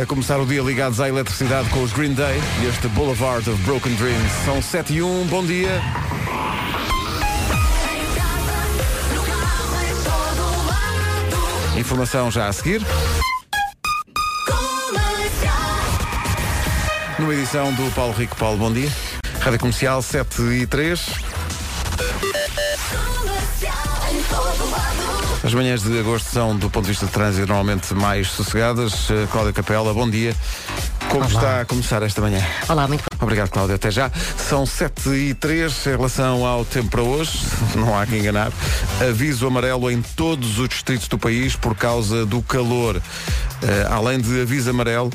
A começar o dia ligados à eletricidade com os Green Day e este Boulevard of Broken Dreams. São 7 e 1, bom dia. Informação já a seguir. Numa edição do Paulo Rico. Paulo, bom dia. Rádio Comercial 7 e 3. As manhãs de agosto são, do ponto de vista de trânsito, normalmente mais sossegadas. Uh, Cláudia Capela, bom dia. Como Olá. está a começar esta manhã? Olá, muito Obrigado, Cláudia. Até já. São 7 e 3 em relação ao tempo para hoje. Não há que enganar. Aviso amarelo em todos os distritos do país por causa do calor. Eh, além de aviso amarelo,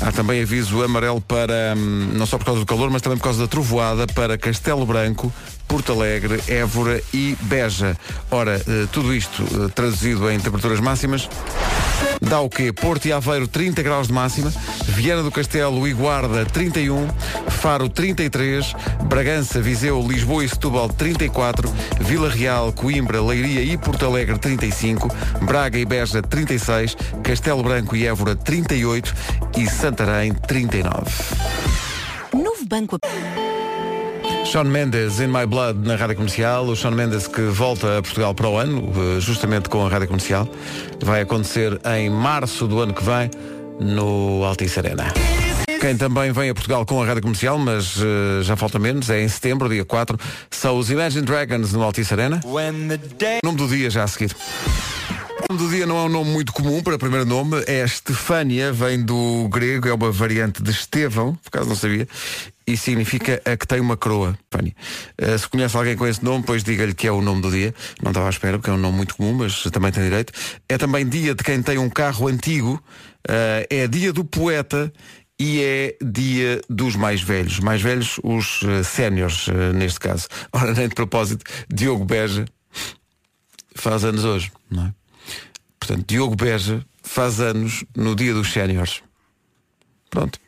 há também aviso amarelo para, hum, não só por causa do calor, mas também por causa da trovoada para Castelo Branco, Porto Alegre, Évora e Beja. Ora, eh, tudo isto eh, traduzido em temperaturas máximas. Dá o quê? Porto e Aveiro 30 graus de máxima, Viana do Castelo e Guarda 31, Faro 33, Bragança, Viseu, Lisboa e Setúbal 34, Vila Real, Coimbra, Leiria e Porto Alegre 35, Braga e Beja 36, Castelo Branco e Évora 38 e Santarém 39. Novo banco. Sean Mendes in My Blood na Rádio Comercial. O Sean Mendes que volta a Portugal para o ano, eh, justamente com a Rádio Comercial. Vai acontecer em março do ano que vem no Altice Arena. Quem também vem a Portugal com a Rádio Comercial, mas eh, já falta menos, é em setembro, dia 4, são os Imagine Dragons no Altice Arena. O nome do dia já a seguir. O nome do dia não é um nome muito comum para primeiro nome, é Estefânia, vem do grego, é uma variante de Estevão, por acaso não sabia, e significa a que tem uma coroa. Eh, se conhece alguém com esse nome, pois diga-lhe que é o nome do dia. Não estava à espera, porque é um nome muito comum, mas também tem direito. É também dia de quem tem um carro antigo, eh, é dia do poeta e é dia dos mais velhos. Mais velhos, os eh, séniores, eh, neste caso. Ora, nem de propósito, Diogo Beja faz anos hoje, não é? Portanto, Diogo Beja faz anos no dia dos séniores. Pronto.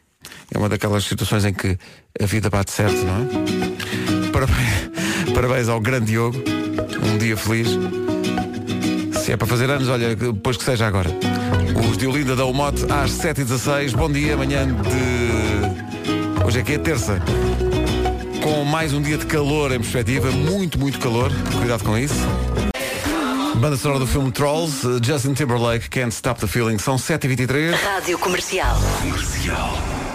É uma daquelas situações em que a vida bate certo, não é? Parabéns, parabéns ao grande Diogo. Um dia feliz. Se é para fazer anos, olha, depois que seja agora. Os de Olinda da Mote às 7h16. Bom dia, amanhã de. Hoje é que é terça. Com mais um dia de calor em perspectiva, muito, muito calor. Cuidado com isso. Banda sonora do filme Trolls, Justin Timberlake, Can't Stop the Feeling. São 7h23. Rádio Comercial.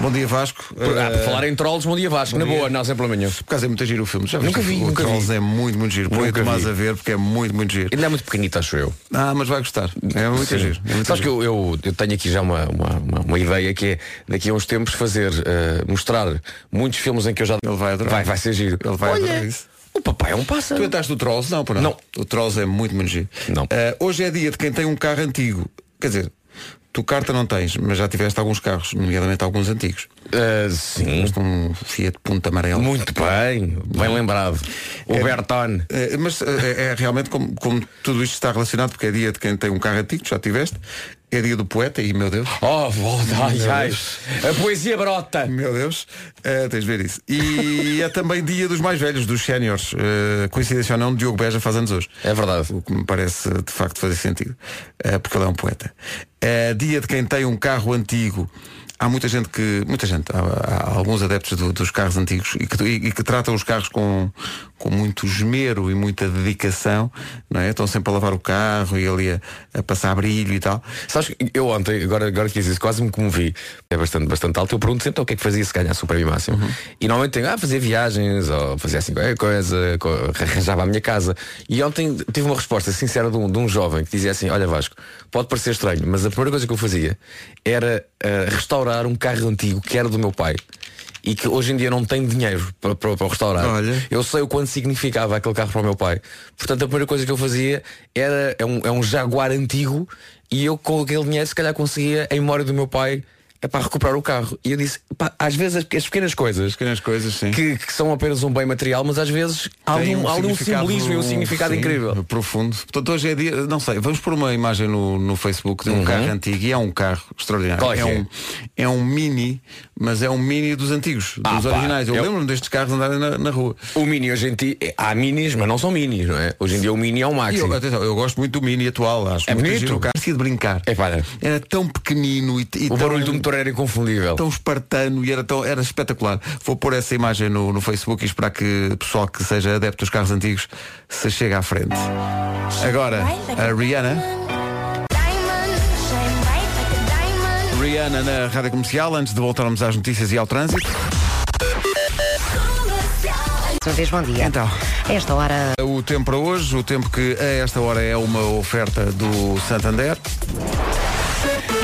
Bom dia, Vasco. Ah, por Uh, falar em trolls, bom dia Vasco. Na dia. boa, não problema nenhum. Por acaso é muito giro o filme. Já Nunca vi, o nunca Trolls vi. é muito, muito giro. Põe o Nunca Tomás vi. a ver porque é muito, muito giro. Ainda é muito pequenito, acho eu. Ah, mas vai gostar. É muito Sim. giro. É muito Sabes que giro. eu, eu, eu tenho aqui já uma, uma, uma, ideia que é daqui a uns tempos fazer, eh, mostrar muitos filmes em que eu já. Ele vai adorar. Vai, vai ser giro. Ele vai Olha, adorar isso. O papai é um Tu pássaro. entraste do Trolls? Não, por não. Não. O Trolls é muito, muito giro. Não. Uh, hoje é dia de quem tem um carro antigo. Quer dizer, tu carta não tens, mas já tiveste alguns carros, nomeadamente alguns antigos. Eh, sim. Este um Fiat Punta Amarelo. Muito bem. Bem lembrado. O É- Berton. É, mas é, é realmente como, como tudo isto está relacionado, porque é dia de quem tem um carro antigo, já tiveste, é dia do poeta e meu Deus. Oh, volta, ai, ai. A poesia brota. Meu Deus, eh, tens de ver isso. E é também dia dos mais velhos, dos séniores. Eh, coincidência ou não, Diogo Beja faz anos hoje. É verdade. O que me parece de facto fazer sentido. Eh, porque ele é um poeta. É dia de quem tem um carro antigo. Há muita gente que. Muita gente, há, há alguns adeptos do- dos carros antigos e que, e, e que tratam os carros com, com muito esmero e muita dedicação, não é? Estão sempre a lavar o carro e ali a, a passar brilho e tal. Sabes que eu ontem, agora, agora que isso, quase me comovi. É bastante, bastante alto. Eu pergunto sempre então, o que é que fazia se ganhasse o prémio máximo. E normalmente tenho, ah, fazer viagens, ou fazia assim qualquer coisa, co- arranjava a minha casa. E ontem tive uma resposta sincera de um, de um jovem que dizia assim, olha Vasco, pode parecer estranho, mas a primeira coisa que eu fazia era ah, restaurar um carro antigo que era do meu pai. E que hoje em dia não tenho dinheiro para, para, para restaurar. Olha. Eu sei o quanto significava aquele carro para o meu pai. Portanto, a primeira coisa que eu fazia era é um, é um Jaguar antigo e eu com aquele dinheiro se calhar conseguia, em memória do meu pai, é para recuperar o carro. E eu disse, pá, às vezes as, as pequenas coisas Pequenas coisas, sim. que, que são apenas um bem material, mas às vezes há Tem um, há um significado, simbolismo e um significado sim, incrível. Profundo. Portanto, hoje é dia, não sei, vamos pôr uma imagem no, no Facebook de um carro antigo e é um carro extraordinário. Qual é que é? um, é um Mini mas é um Mini dos antigos, Ah, dos pá, originais. Eu eu- lembro-me destes carros andarem na, na rua. O Mini hoje em dia, há Minis, mas não são Minis, não é? Hoje em dia o Mini é E Maxi. eu, atenção, eu gosto muito do Mini atual, acho É muito bonito. giro. O carro de brincar. É pá, Era tão pequenino e, e o tão, barulho do motor era inconfundível. tão espartano e era, tão, era espetacular. Vou pôr essa imagem no, no Facebook e esperar que o pessoal que seja adepto dos carros antigos se chegue à frente. Agora, a Rihanna. Rihanna na rádio comercial, antes de voltarmos às notícias e ao trânsito. Uma vez, bom dia. Então. Esta hora, O tempo para hoje, o tempo que a esta hora é uma oferta do Santander.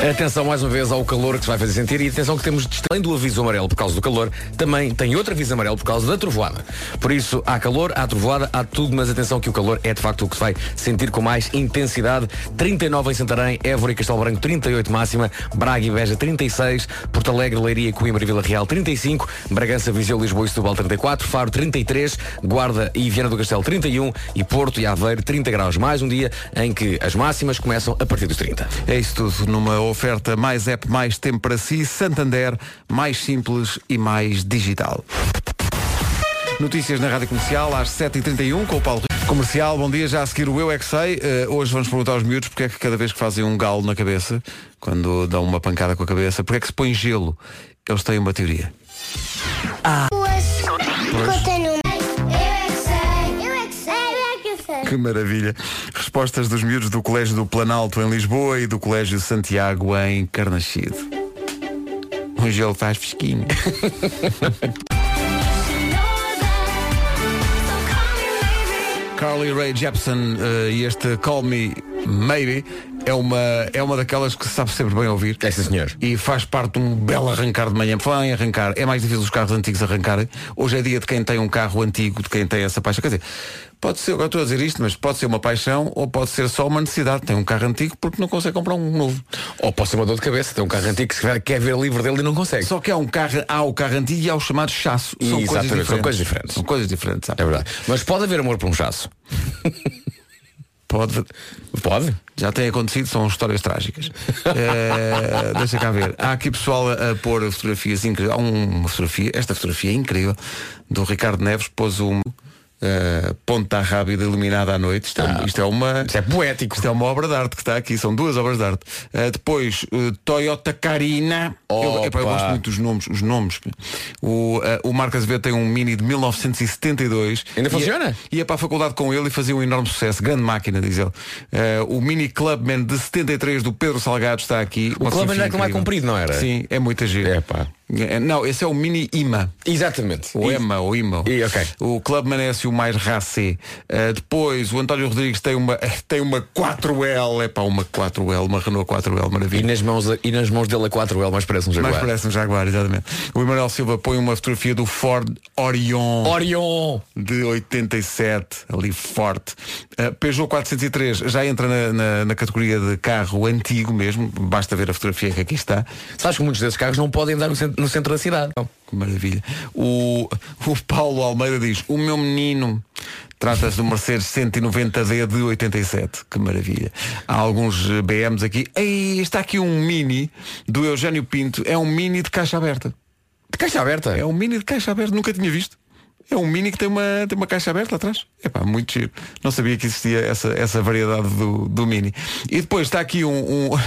Atenção mais uma vez ao calor que se vai fazer sentir e atenção que temos, além do aviso amarelo por causa do calor, também tem outro aviso amarelo por causa da trovoada. Por isso, há calor, há trovoada, há tudo, mas atenção que o calor é de facto o que se vai sentir com mais intensidade. 39 em Santarém, Évora e Castelo Branco 38 máxima, Braga e Beja 36, Porto Alegre, Leiria, Coimbra e Vila Real 35, Bragança, Viseu, Lisboa e Setúbal 34, Faro 33, Guarda e Viana do Castelo 31 e Porto e Aveiro 30 graus. Mais um dia em que as máximas começam a partir dos 30. É isso tudo numa oferta mais app, mais tempo para si, Santander, mais simples e mais digital. Notícias na Rádio Comercial às 7h31 com o Paulo. Comercial, bom dia, já a seguir o Eu É Que Sei. Eh, hoje vamos perguntar aos miúdos porque é que cada vez que fazem um galo na cabeça, quando dão uma pancada com a cabeça, porque é que se põe gelo? Eles têm uma teoria. Que maravilha. Respostas dos miúdos do Colégio do Planalto em Lisboa e do Colégio Santiago em Carnaxide. O gelo faz fresquinho. Carly Rae Jepsen eh, e este Call Me Maybe é uma, é uma daquelas que se sabe sempre bem ouvir. É sim, senhor. E faz parte de um belo arrancar de manhã. Falar em arrancar, é mais difícil os carros antigos arrancarem. Hoje é dia de quem tem um carro antigo, de quem tem essa paixão. Quer dizer, pode ser, agora estou a dizer isto, mas pode ser uma paixão ou pode ser só uma necessidade. Tem um carro antigo porque não consegue comprar um novo. Ou pode ser uma dor de cabeça, tem um carro antigo que se quer ver livre dele e não consegue. Só que há um carro, há o carro antigo e há o chamado chasso. São coisas diferentes. são coisas diferentes. São coisas diferentes, sabe? É verdade. Mas pode haver amor por um chasso. Pode. Pode? Já tem acontecido, são histórias trágicas. Eh, deixa cá ver. Há aqui pessoal a, a pôr fotografias incríveis. Há uma fotografia, esta fotografia é incrível, do Ricardo Neves, pôs um eh, ponta rápida iluminada à noite. Isto é, isto é uma. Isso é poético. Isto é uma obra de arte que está aqui, são duas obras de arte. Eh, depois, eh, Toyota Carina. Eu, epá, eu gosto muito dos nomes. Os nomes. O, o Marcos Azevedo tem um Mini de 1972. Ainda Ia- funciona? Ia para a faculdade com ele e fazia um enorme sucesso. Grande máquina, diz ele. O Mini Clubman de 73 do Pedro Salgado está aqui. O Clubman era aquele mais incrível. comprido, não era? Sim, é muita giro. É, pá. Eh, Não, esse é o Mini IMA. Exatamente. O E- EMA, o IMA. E, ok. O Clubman é assim o mais racé. Uh, depois, o António Rodrigues tem uma, tem uma 4L. É pá, uma 4L, uma Renault 4L, E maravilha. nas, mãos, e nas mãos dele a 4L mais parece um Mais Jaguar. parece um Jaguar, exatamente. O Emanuel Silva põe uma fotografia do Ford Orion Orion! de 87, ali forte. Uh, Peugeot 403 já entra na, na- na categoria de carro antigo mesmo. Basta ver a fotografia que aqui está. Sabes que muitos desses carros não podem andar no centro, no centro da cidade. Que maravilha. O, o Paulo Almeida diz, o meu menino trata-se do Mercedes 190D de 87. Que maravilha. Há alguns BMs aqui. Ei, está aqui um Mini do Eugênio Pinto. É um Mini de caixa aberta. De caixa aberta. É um Mini de caixa aberta. Nunca tinha visto. É um Mini que tem uma, tem uma caixa aberta atrás. É pá, muito giro. Não sabia que existia essa, essa variedade do, do Mini. E depois está aqui um, um,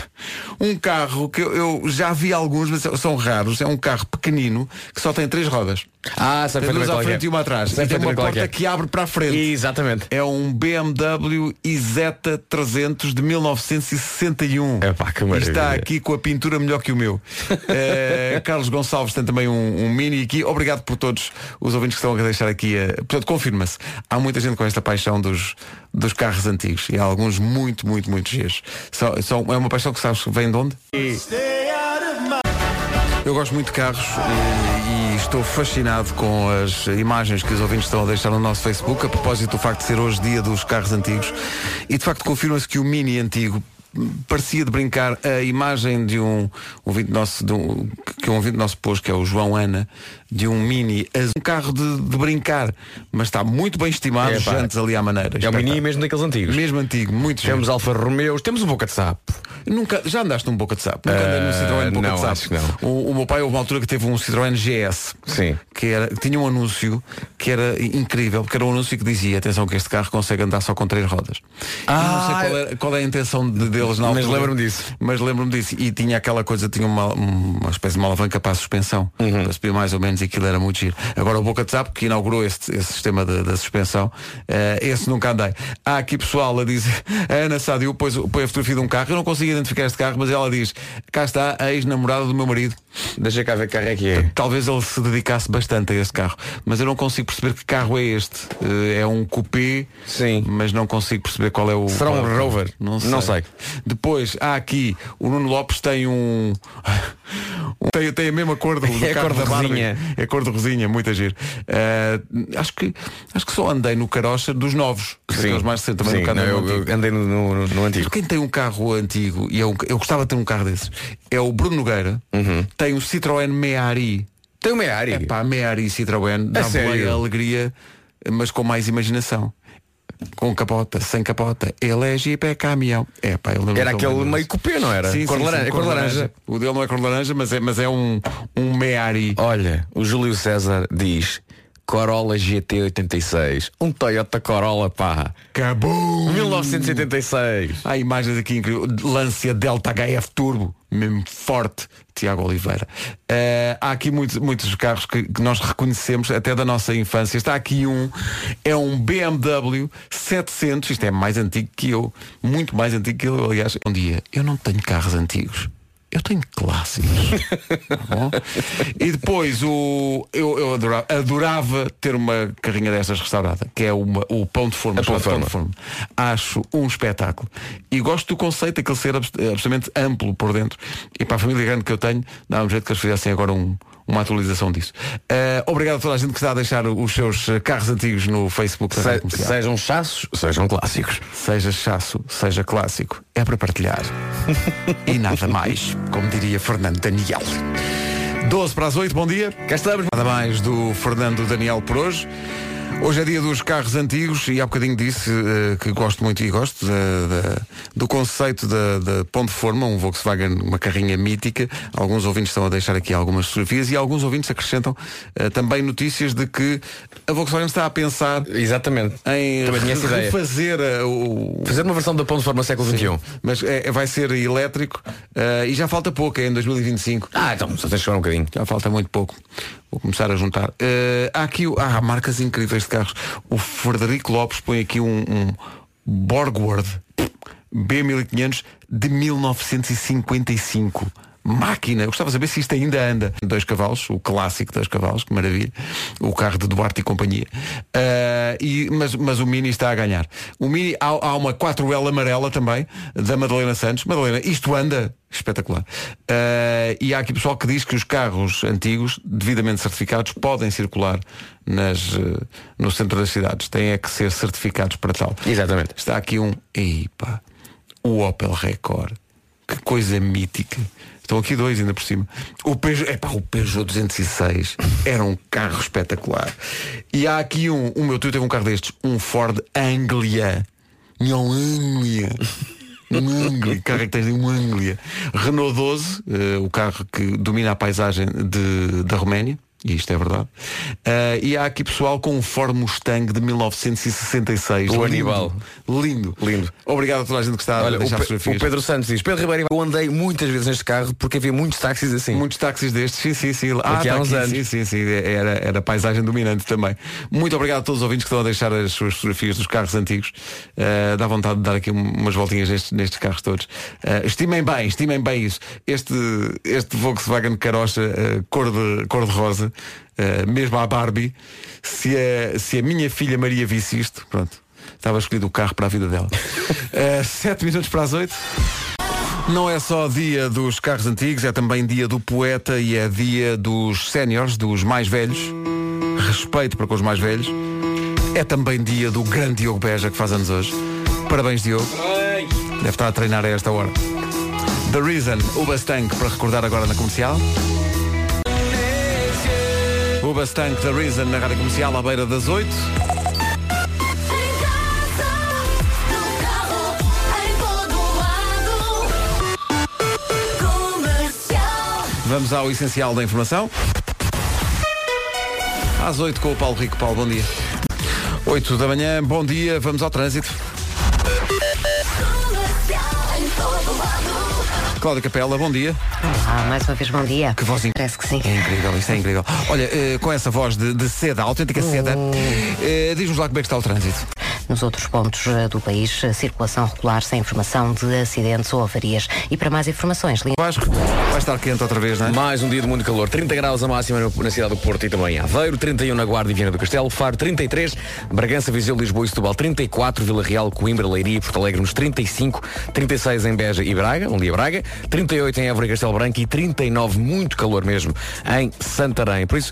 um carro que eu, já vi alguns, mas são raros. É um carro pequenino que só tem três rodas. Ah, sabe Tem duas à é. frente e uma atrás. E tem uma qual porta é. que abre para a frente. Exatamente. É um BMW Isetta 300 de 1961. Epá, que E maravilha. está aqui com a pintura melhor que o meu. Eh, Carlos Gonçalves tem também um, um mini aqui. Obrigado por todos os ouvintes que estão a deixar aqui. eh, portanto, confirma-se. Há muita gente com esta paixão dos, dos carros antigos. E há alguns muito, muito, muito giros. São, são, é uma paixão que sabes vem de onde? Eu gosto muito de carros e, e estou fascinado com as imagens que os ouvintes estão a deixar no nosso Facebook a propósito do facto de ser hoje dia dos carros antigos e de facto confirma-se que o Mini antigo parecia de brincar a imagem de um ouvinte nosso, de um, que um ouvinte nosso pôs, que é o João Ana, de um mini, azul, um carro de, de brincar, mas está muito bem estimado, É, pá. jantes ali à maneira. É o Espetáculo. mini mesmo daqueles antigos. Mesmo antigo, muito. Temos Alfa Romeos, temos um boca de sapo. Nunca, já andaste num Boca de Sapo? Nunca andei num Eh, Citroën Boca não, de Sapo. acho que não. O, o meu pai houve uma altura que teve um Citroën GS. Sim. Que, era, que tinha um anúncio que era incrível, porque era um anúncio que dizia, atenção que este carro consegue andar só com três rodas. Eu não sei qual é, qual é a intenção de, deles na Ah, Mas altura. lembro-me disso. Mas lembro-me disso. E tinha aquela coisa, tinha uma, uma espécie de uma alavanca para a suspensão. Uhum. Para subir mais ou menos e aquilo era muito giro. Agora o Boca de Sapo, que inaugurou este, esse sistema de- da suspensão, eh, esse nunca andei. Há aqui pessoal a dizer, a Ana Sádio pôs, põe a fotografia de um carro, eu não consigo identificar este carro, mas ela diz, cá está a ex-namorada do meu marido. Deixa cá ver que carro é que é. Talvez ele se dedicasse bastante a este carro, mas eu não consigo perceber que carro é este. Eh, É um coupé, Sim. mas não consigo perceber qual é o. Será um qual é Rover? Não sei. Não sei. Depois há aqui o Nuno Lopes tem um, tem, tem a mesma cor do, do É a carro da Barbie. É cor de rosinha, muito agir. acho que acho que só andei no carocha dos novos, daqueles mais recentes, também Sim, não, no eu, antigo. eu andei no, no- no antigo. Quem tem um carro antigo, e eu, eu gostava de ter um carro desses, é o Bruno Nogueira, Uhum. tem o Citroën Meari. Tem uma área. É pá, Meari Citroën dá sério? alegria, mas com mais imaginação. Com capota, sem capota, ele é Jeep, é caminhão. É, pá, Era aquele meio disso. cupê, não era? Sim, cor, sim, laranja, sim, é cor laranja. O dele não é cor laranja, mas é, mas é um, um Meari. Olha, o Júlio César diz Corolla GT86. Um Toyota Corolla, pá. Cabum! 1986. Há imagens aqui incríveis. Lancia Delta HF Turbo, mesmo forte, Tiago Oliveira. Eh, há aqui muitos, muitos carros que, que nós reconhecemos até da nossa infância. Está aqui um, é um BMW 700, isto é mais antigo que eu, muito mais antigo que eu, aliás. Um dia, eu não tenho carros antigos. Eu tenho clássicos. Tá e depois o, eu, eu adorava, adorava ter uma carrinha dessas restaurada, que é uma, o pão de forma. Pão de chamado forma. Acho um espetáculo. E gosto do conceito, aquele ser abs- absolutamente amplo por dentro. E para a família grande que eu tenho, dá um jeito que eles fizessem agora um- uma atualização disso. Eh, obrigado a toda a gente que está a deixar os seus carros antigos no Facebook Se- sejam chassos, sejam clássicos. Seja chasso, seja clássico, é para partilhar. e nada mais, como diria Fernando Daniel. 12 para as 8, bom dia. Cá estamos. Nada mais do Fernando Daniel por hoje. Hoje é dia dos carros antigos e há bocadinho disse eh, que gosto muito e gosto da- do conceito da, da Ponte Forma, um Volkswagen, uma carrinha mítica. Alguns ouvintes estão a deixar aqui algumas fotografias e alguns ouvintes acrescentam eh, também notícias de que a Volkswagen está a pensar Exatamente. em refazer eh, o, Fazer uma versão da Ponto de Forma século XXI. mas é- vai ser elétrico e já falta pouco, é em 2025. Ah, então só tens de esperar um bocadinho. Já falta muito pouco. Vou começar a juntar. Eh, há aqui o- há marcas incríveis de carros. O Frederico Lopes põe aqui um, um Borgward B1500 de 1955. Máquina, eu gostava de saber se isto ainda anda. Dois cavalos, o clássico dois cavalos, que maravilha. O carro de Duarte e companhia. Eh, e, mas, mas o Mini está a ganhar. O Mini, há, há uma 4L amarela também, da Madalena Santos. Madalena, isto anda espetacular. Eh, e há aqui pessoal que diz que os carros antigos, devidamente certificados, podem circular nas, eh, no centro das cidades. Têm é que ser certificados para tal. Exatamente. Está aqui um. Epa, o Opel Record. Que coisa mítica. Estão aqui dois ainda por cima. O Peugeot, epá, o Peugeot 206 era um carro espetacular. E há aqui um, o meu tio teve um carro destes, um Ford Anglia. Não Anglia. Um Anglia, carro é que tens de um Anglia. Renault 12, eh, o carro que domina a paisagem de, da Roménia. E isto é verdade. Eh, e há aqui pessoal com um Ford Mustang de 1966. O Lindo. Aníbal. Lindo. Lindo. Obrigado a toda a gente que está a Olha, o, deixar Pe- fotografias. o Pedro Santos diz, Pedro Ribeiro, eu andei muitas vezes neste carro porque havia muitos táxis assim. Muitos táxis destes, sim, sim, sim. Ah, Aqui há tá uns aqui, anos. Sim, sim, sim. Era, era paisagem dominante também. Muito obrigado a todos os ouvintes que estão a deixar as suas fotografias dos carros antigos. Uh, dá vontade de dar aqui um- umas voltinhas nestes, nestes carros todos. Uh, estimem bem, estimem bem isso. Este, este Volkswagen Carocha uh, cor, de, cor de rosa, uh, mesmo à Barbie, se a, se a minha filha Maria visse isto, pronto, estava escolhido o carro para a vida dela. Uh, sete minutos para as oito. Não é só dia dos carros antigos, é também dia do poeta e é dia dos séniores, dos mais velhos. Respeito para com os mais velhos. É também dia do grande Diogo Beja que faz anos hoje. Parabéns, Diogo. Deve estar a treinar a esta hora. The Reason, o Bastank, para recordar agora na comercial. O Bastank, The Reason, na rádio comercial, à beira das 8. Vamos ao essencial da informação. Às 8 com o Paulo Rico. Paulo, bom dia. 8 da manhã, bom dia, vamos ao trânsito. Cláudia Capela, bom dia. Ah, mais uma vez bom dia. Que voz Parece que sim. É incrível, isto é incrível. Olha, eh, com essa voz de, de seda, autêntica seda, eh, diz-nos lá como é que está o trânsito. Nos outros pontos eh, do país, a circulação regular sem informação de acidentes ou avarias. E para mais informações, ligue. Vasco, vai estar quente outra vez, não é? Mais um dia de muito calor. 30 graus a máxima na cidade do Porto e também em Aveiro, 31 na Guarda e Viana do Castelo, Faro 33, Bragança, Viseu, Lisboa e Setúbal 34, Vila Real, Coimbra, Leiria e Porto Alegre nos 35, 36 em Beja e Braga, um dia Braga, 38 em Évora e Castelo Branco e 39, muito calor mesmo, em Santarém. Por isso,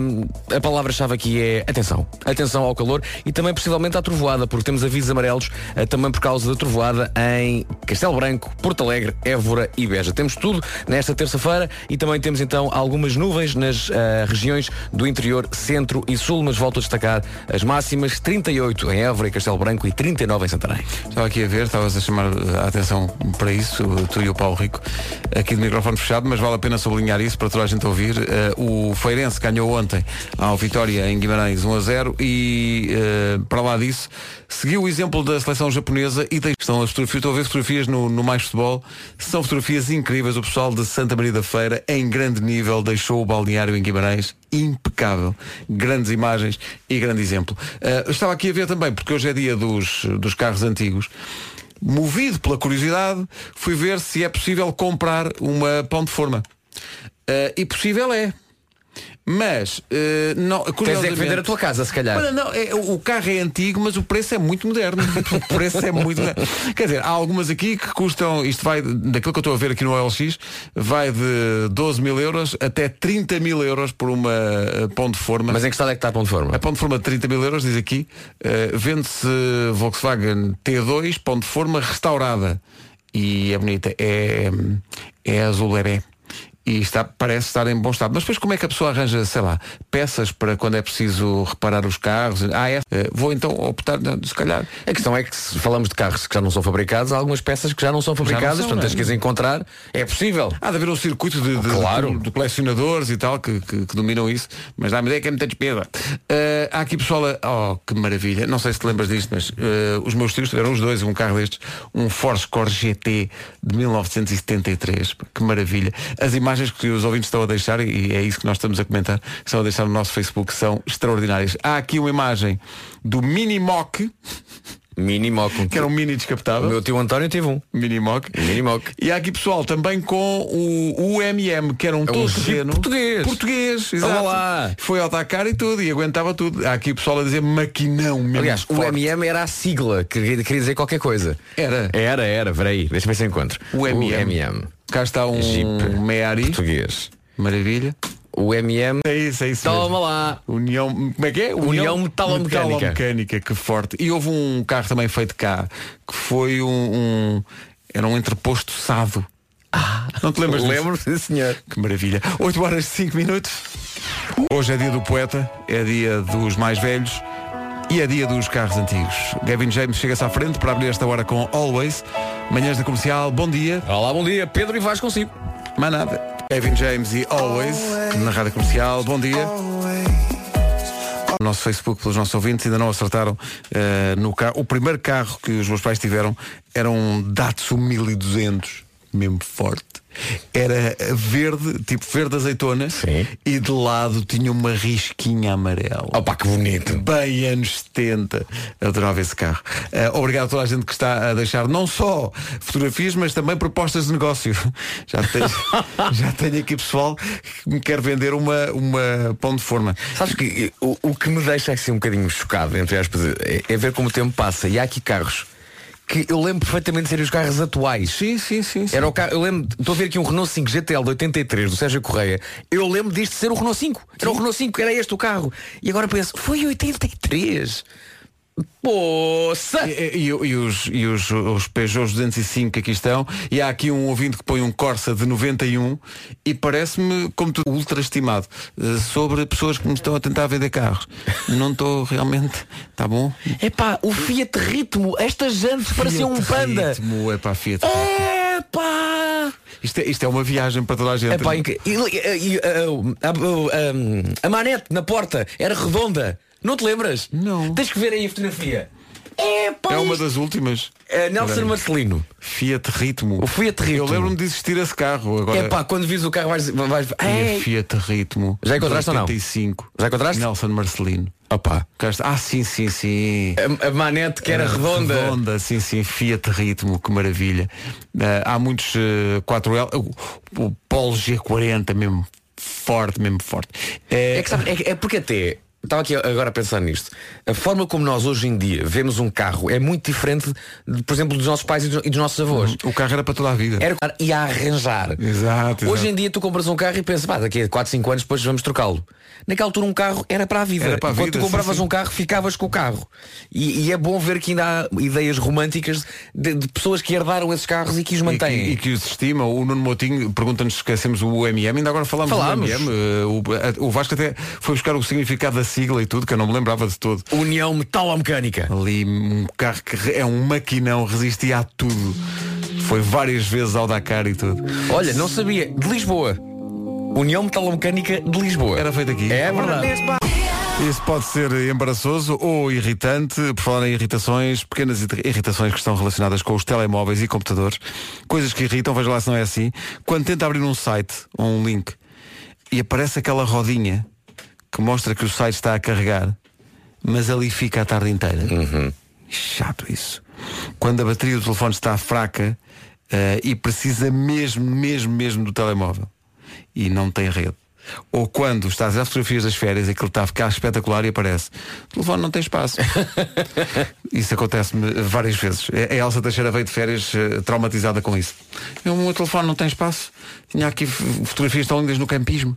hum, a palavra-chave aqui é atenção. Atenção ao calor e também possivelmente à trovoada, porque temos avisos amarelos eh, também por causa da trovoada em Castelo Branco, Porto Alegre, Évora e Beja. Temos tudo nesta terça-feira e também temos então algumas nuvens nas eh, regiões do interior, centro e sul, mas volto a destacar as máximas 38 em Évora e Castelo Branco e 39 em Santarém. Estava aqui a ver, estavas a chamar a atenção para isso, tu e o Paulo Rico, aqui de microfone fechado, mas vale a pena sublinhar isso para toda a gente ouvir. Eh, o Feirense ganhou ontem ao Vitória em Guimarães 1 a 0 e eh, para lá disso seguiu o exemplo da seleção japonesa e tem- estão as fotografias, estou a ver fotografias no, no Mais Futebol, são fotografias incríveis. O pessoal de Santa Maria da Feira, em grande nível, deixou o balneário em Guimarães impecável. Grandes imagens e grande exemplo. Eu estava aqui a ver também, porque hoje é dia dos, dos carros antigos. Movido pela curiosidade, fui ver se é possível comprar uma pão de forma. Eh, e possível é. Mas, eh, não, Tens é que curiosamente... vender a tua casa, se calhar. Não, é, o carro é antigo, mas o preço é muito moderno. O preço é muito moderno. Quer dizer, há algumas aqui que custam, isto vai, daquilo que eu estou a ver aqui no OLX, vai de 12 mil euros até 30 mil euros por uma eh, pão de forma. Mas em que estado é que está a pão de forma? A pão de forma de 30 mil euros, diz aqui, eh, vende-se Volkswagen T2, pão de forma restaurada. E é bonita, é, é azul bebê. E está, parece estar em bom estado. Mas depois como é que a pessoa arranja, sei lá, peças para quando é preciso reparar os carros? Ah, é? Eh, vou então optar, não, se calhar. A questão é que se falamos de carros que já não são fabricados, há algumas peças que já não são fabricadas, são, portanto não é? tens que as encontrar. É possível. Há de haver um circuito de, de- Claro. de- de colecionadores e tal que, que- que dominam isso, mas dá-me ideia que é muita despesa. Eh, há aqui pessoal, a- oh, que maravilha, não sei se te lembras disto, mas eh, os meus tios tiveram os dois, um carro destes, um Force Core GT de 1973, que maravilha. As imagens que os ouvintes estão a deixar, e é isso que nós estamos a comentar, estão a deixar no nosso Facebook, são extraordinárias. Há aqui uma imagem do Mini Mock, Mini Mock. que era um mini O descapotável. meu tio António teve um. Mini Mock. Mini Mock. E há aqui pessoal também com o UMM, que era um É um Jeep português. Português, exato. Olha lá. Foi ao Dakar e tudo, e aguentava tudo. Há aqui pessoal a dizer maquinão mesmo. Aliás, o forte. MM era a sigla, que queria dizer qualquer coisa. Era. Era, era, peraí, deixa-me ver se eu encontro. O MM. MM. Cá está um Jeep. Meari. Português. Maravilha. O MM. É isso, é isso. Toma mesmo. lá. União, como é que é? União Metalomecânica. Metalomecânica, que forte. E houve um carro também feito cá, que foi um, um- era um entreposto sado. Ah, não te lembras? Lembro, sim senhor. Que maravilha. 8 horas e 5 minutos. Hoje é dia do poeta, é dia dos mais velhos e é dia dos carros antigos. Gavin James chega-se à frente para abrir esta hora com Always. Manhãs da comercial, bom dia. Olá, bom dia. Pedro e Vaz consigo. Mais nada. Gavin James e Always, na rádio comercial, bom dia. No nosso Facebook, pelos nossos ouvintes, ainda não acertaram eh, no carro. O primeiro carro que os meus pais tiveram era um Datsun 1200, mesmo forte. Era verde, tipo verde azeitona, Sim. e de lado tinha uma risquinha amarela. Opa, que bonito. Bem anos 70. Adorava esse carro. Eh, obrigado a toda a gente que está a deixar não só fotografias, mas também propostas de negócio. Já tenho, já tenho aqui pessoal que me quer vender uma, uma pão de forma. Sabes que o, o que me deixa assim um bocadinho chocado, entre aspas, é, é ver como o tempo passa. E há aqui carros que eu lembro perfeitamente de serem os carros atuais. Sim, sim, sim. sim. Era o carro, eu lembro, estou a ver aqui um Renault 5 GTL de 83 do Sérgio Correia. Eu lembro disto ser o Renault 5. Era o Renault 5, era este o carro. E agora penso, foi 83. Poça! E, e- e os, e os, os Peugeot 205 que aqui estão e há aqui um ouvinte que põe um Corsa de 91 e parece-me, como tu, ultra estimado eh, sobre pessoas que me estão a tentar vender carros. Não estou realmente. Está bom? Epá, o Fiat Ritmo, estas jantes pareciam um panda. Ritmo, é para Fiat. Epá! Isto é, isto é uma viagem para toda a gente. E- e- e- a, a- a- a manete na porta era redonda. Não te lembras? Não. Tens que ver aí a fotografia. Epá, é uma das últimas. É Nelson Peraí. Marcelino. Fiat Ritmo. O Fiat Ritmo. Eu lembro-me de existir esse carro. Agora, Epá, quando vis o carro vais. vais É Fiat Ritmo. Já encontraste ou não? 85. Já encontraste? Nelson Marcelino. Está. Ah, sim, sim, sim. A, a manete que era redonda. Redonda, sim, sim. Fiat Ritmo, que maravilha. Ah, há muitos eh, 4L. O, o Polo G40 mesmo forte, mesmo forte. É que sabe, é, é porque até. Estava aqui agora a pensar nisto. A forma como nós hoje em dia vemos um carro é muito diferente, de, por exemplo, dos nossos pais e dos, e dos nossos avós. o carro era para toda a vida. Era e a arranjar. Exato, Hoje exato. em dia tu compras um carro e pensas, pá, daqui a 4, 5 anos depois vamos trocá-lo. Naquela altura um carro era para a vida. Era para a Quando vida, tu compravas sim, sim. um carro, ficavas com o carro. E, e é bom ver que ainda há ideias românticas de, de pessoas que herdaram esses carros e que os E que, mantêm. e que os estimam. O Nuno Motinho pergunta-nos se esquecemos o MM. Ainda agora falámos Falámos. do MM. o, o Vasco até foi buscar o significado da sigla e tudo, que eu não me lembrava de todo. União Metalomecânica. Ali um carro que é um maquinão, resistia a tudo. Foi várias vezes ao Dakar e tudo. Olha, não sabia. De Lisboa. União Metalomecânica de Lisboa. Era feito aqui. É verdade. Isso pode ser embaraçoso ou irritante, por falar em irritações, pequenas irri- irritações que estão relacionadas com os telemóveis e computadores, coisas que irritam, veja lá se não é assim. Quando tenta abrir um site ou um link e aparece aquela rodinha que mostra que o site está a carregar, mas ali fica a tarde inteira. Chato isso. Quando a bateria do telefone está fraca eh, e precisa mesmo, mesmo, mesmo do telemóvel e não tem rede. Ou quando estás a ver fotografias das férias e aquilo está a ficar espetacular e aparece o telefone não tem espaço. isso acontece-me várias vezes. A Elsa Teixeira veio de férias eh, traumatizada com isso. O meu telefone não tem espaço. Tinha aqui fotografias tão lindas no campismo.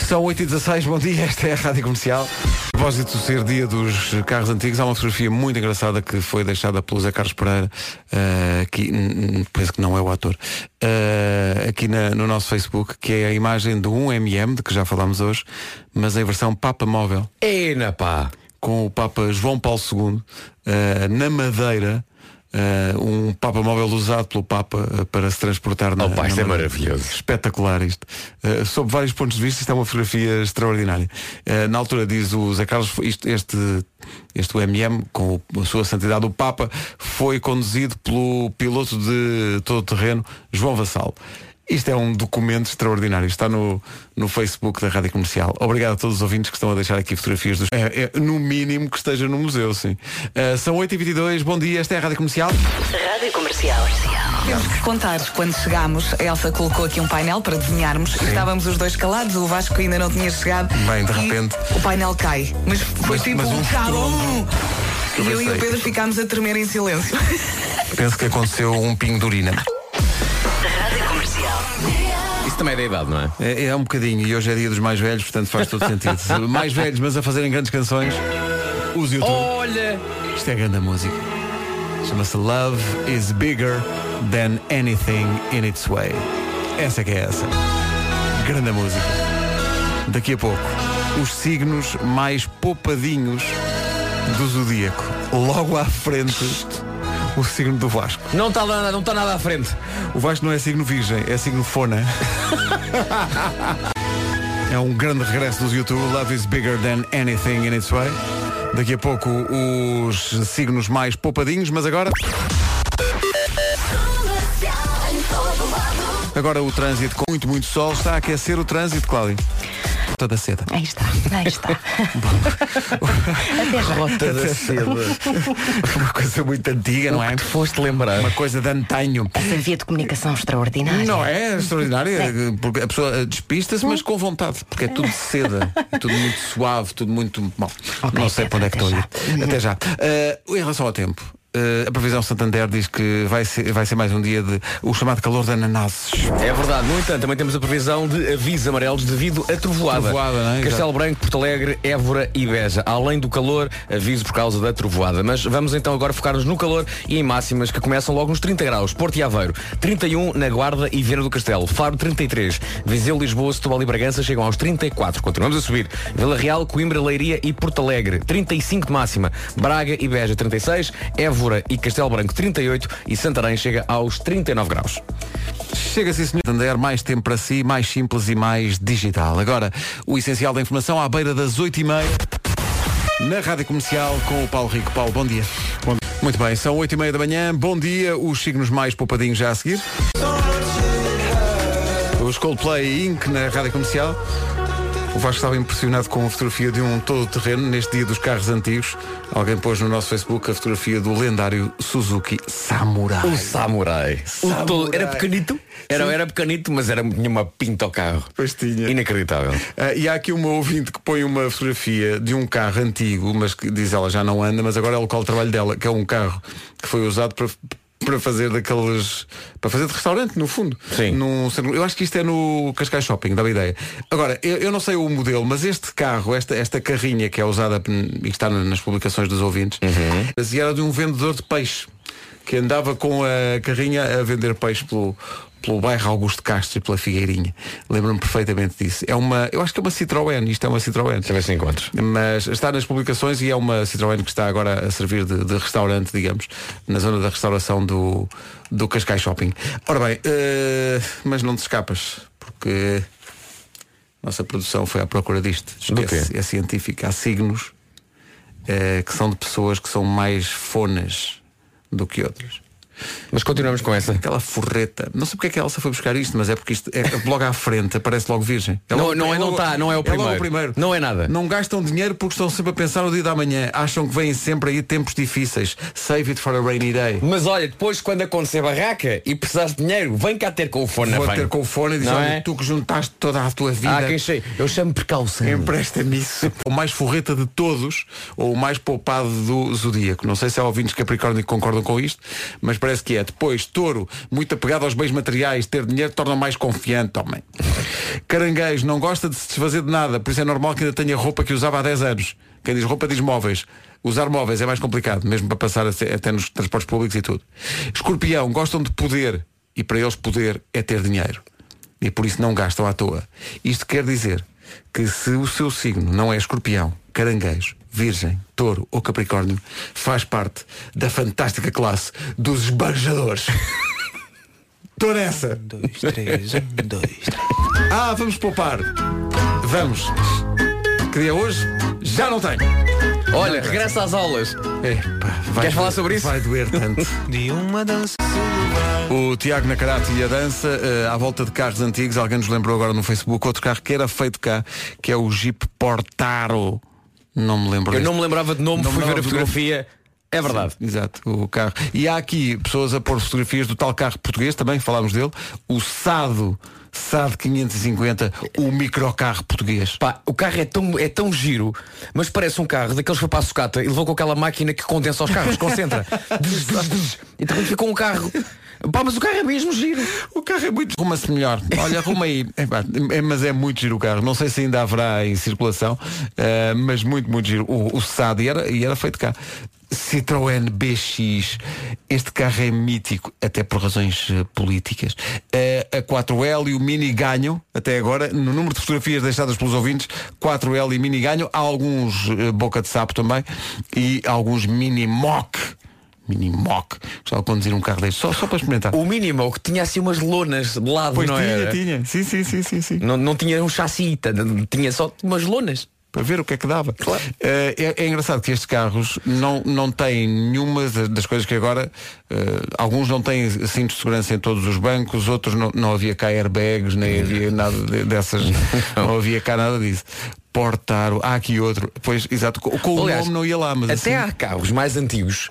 São 8 e 16 bom dia, esta é a Rádio Comercial. A propósito de ser dia dos carros antigos, há uma fotografia muito engraçada que foi deixada pelo Zé Carlos Pereira, eh, aqui, n- n- penso que não é o ator, eh, aqui na- no nosso Facebook, que é a imagem de um MM, de que já falámos hoje, mas em versão Papa Móvel, Ena pá. com o Papa João Paulo II, eh, na Madeira, eh, um Papa Móvel usado pelo Papa eh, para se transportar na, Oh, pá, isto é maravilhoso. Espetacular isto. Uh, sob vários pontos de vista, isto é uma fotografia extraordinária. Uh, na altura diz o Zé Carlos, isto- este, este UMM, com a sua santidade o Papa, foi conduzido pelo piloto de todo terreno, João Vassal. Isto é um documento extraordinário. Está no, no Facebook da Rádio Comercial. Obrigado a todos os ouvintes que estão a deixar aqui fotografias dos. É, é, no mínimo que esteja no museu, sim. Uh, são 8h22, bom dia, esta é a Rádio Comercial. Rádio Comercial. Temos que contar. Quando chegámos, a Elsa colocou aqui um painel para desenharmos e estávamos os dois calados, o Vasco ainda não tinha chegado. Bem, de repente. O painel cai. Mas foi Mas- tipo mas um um cabum. E eu e o. Pedro ficámos a tremer em silêncio. Penso que aconteceu um pingo de urina. Também é da idade, não é? É, é um bocadinho, e hoje é dia dos mais velhos, portanto faz todo sentido. mais velhos, mas a fazerem grandes canções, use YouTube. Olha! Isto é grande música. Chama-se Love is Bigger Than Anything in Its Way. Essa que é essa. Grande música. Daqui a pouco, os signos mais poupadinhos do zodíaco. Logo à frente, o signo do Vasco. Não está nada, não está nada à frente. O Vasco não é signo virgem, é signo fona. é um grande regresso dos YouTube. Love is bigger than anything in its way. Daqui a pouco os signos mais poupadinhos, mas agora. Agora o trânsito com muito, muito sol está a aquecer o trânsito, Cláudio. Toda seda. Aí está, aí está. Até já. Rota da seda. Uma coisa muito antiga, não é? Tu foste lembrar. Uma coisa de antanho. Essa via de comunicação extraordinária. Não é extraordinária, porque a pessoa despista-se, mas com vontade, porque é tudo de seda, é tudo muito suave, tudo muito. Bom, Ok, não sei para onde é que estou a até ir. Até já. Eh, em relação ao tempo. Eh, a previsão Santander diz que vai ser, vai ser mais um dia de o chamado calor de ananases. É verdade. No entanto, também temos a previsão de avisos amarelos devido a trovoada. Trovoada, não é? Castelo. Branco, Porto Alegre, Évora e Beja. Além do calor, aviso por causa da trovoada. Mas vamos então agora focar-nos no calor e em máximas que começam logo nos 30 graus. Porto e Aveiro, 31 na Guarda e Viana do Castelo. Faro, 33. Viseu, Lisboa, Setúbal e Bragança chegam aos 34. Continuamos a subir. Vila Real, Coimbra, Leiria e Porto Alegre, 35 de máxima. Braga e Beja, 36. Évora e Castelo Branco, 38. E Santarém chega aos 39 graus. Chega sim, senhor. Santander, mais tempo para si, mais simples e mais digital. Agora, o essencial da informação à beira das 8h30 na Rádio Comercial com o Paulo Rico. Paulo, bom dia. Muito bem, são 8h30 da manhã. Bom dia, os signos mais poupadinhos já a seguir. Os Coldplay Inc. na Rádio Comercial. O Vasco estava impressionado com a fotografia de um todo-terreno neste dia dos carros antigos. Alguém pôs no nosso Facebook a fotografia do lendário Suzuki Samurai. O Samurai. Samurai. O todo- era pequenito. Era, era pequenito, mas era, tinha uma pinta ao carro. Pois tinha. Inacreditável. Ah, e há aqui uma ouvinte que põe uma fotografia de um carro antigo, mas que diz ela já não anda, mas agora é o local de trabalho dela, que é um carro que foi usado para, para fazer daqueles. para fazer de restaurante, no fundo. Sim. Num eu acho que isto é no Cascais Shopping, dá-me ideia. Agora, eu, eu não sei o modelo, mas este carro, esta, esta carrinha que é usada e que está na- nas publicações dos ouvintes, e era de um vendedor de peixe que andava com a carrinha a vender peixe pelo, pelo bairro Augusto Castro e pela Figueirinha. Lembro-me perfeitamente disso. É uma, eu acho que é uma Citroën, isto é uma Citroën. Ver se encontro. Mas está nas publicações e é uma Citroën que está agora a servir de, de restaurante, digamos, na zona da restauração do, do Cascais Shopping. Ora bem, eh, mas não te escapas, porque nossa produção foi à procura disto. Quê? É científica. Há signos eh, que são de pessoas que são mais fonas do que outras. Mas continuamos com essa. Aquela forreta. Não sei porque é que a Elsa foi buscar isto, mas é porque isto é logo à frente, aparece logo virgem. É Não, logo- não, é, não está, não é o logo primeiro. o primeiro. Não é nada. Não gastam dinheiro porque estão sempre a pensar no dia da manhã. Acham que vêm sempre aí tempos difíceis. Save it for a rainy day. Mas olha, depois quando acontecer barraca e precisares de dinheiro, vem cá ter com o fone Vou na ter com o fone e Não olha, é? tu que juntaste toda a tua vida. Ah, quem sei. Eu chamo precaução. Empresta-me isso. O mais forreta de todos, ou o mais poupado do zodíaco. Não sei se há ouvintes Capricórnio que concordam com isto, mas parece que é. Depois, touro, muito apegado aos bens materiais, ter dinheiro torna mais confiante, homem. Caranguejo, não gosta de se desfazer de nada, por isso é normal que ainda tenha roupa que usava há 10 anos. Quem diz roupa diz móveis. Usar móveis é mais complicado, mesmo para passar até nos transportes públicos e tudo. Escorpião, gostam de poder, e para eles poder é ter dinheiro e por isso não gastam à toa. Isto quer dizer que se o seu signo não é escorpião, caranguejo, virgem, touro ou capricórnio, faz parte da fantástica classe dos esbanjadores. Estou nessa. dois, três, um, dois, três. Ah, vamos poupar. Vamos. Que dia é hoje? Já não tenho. Olha, regressa às aulas. Epá, vai Queres falar sobre isso? Vai doer tanto. De uma dança O Tiago Nacarate e a dança eh, à volta de carros antigos. Alguém nos lembrou agora no Facebook outro carro que era feito cá, que é o Jeep Portaro. Não me lembro. Eu deste. não me lembrava de nome, Não fui ver a fotografia. É verdade. Exato, o carro. E há aqui pessoas a pôr fotografias do tal carro português, também falámos dele, o Sado, Sado 550, o microcarro português. Pá, o carro é tão, é tão giro, mas parece um carro daqueles que foi para a sucata e levou com aquela máquina que condensa os carros, concentra. E repente ficou um carro. Pá, mas o carro é mesmo giro. O carro é muito. Arruma-se melhor. Olha, arruma aí. Epá, é, mas é muito giro o carro. Não sei se ainda haverá em circulação, eh, mas muito, muito giro. O, o Sado, e era, e era feito cá. Citroën BX. Este carro é mítico, até por razões eh, políticas. Eh, a 4L e o Mini ganham, até agora, no número de fotografias deixadas pelos ouvintes, 4L e Mini ganham. Há alguns boca de sapo também e alguns Mini Mock. Mini Mock. Gostava de conduzir um carro deste, só, só para experimentar. O mínimo que tinha assim umas lonas de lado, Pois não tinha, era? tinha. Sim, sim, sim, sim, sim. Não, não tinha um chassi, tinha só umas lonas. Para ver o que é que dava. Eh, é, é engraçado que estes carros não, não têm nenhuma da- das coisas que agora eh, alguns não têm cintos de segurança em todos os bancos, outros não, não havia cá airbags, nem havia nada de- dessas, não havia cá nada disso. Portaro, há aqui outro. Pois, exato, com, com o Aliás, nome não ia lá, mas Até assim, há carros mais antigos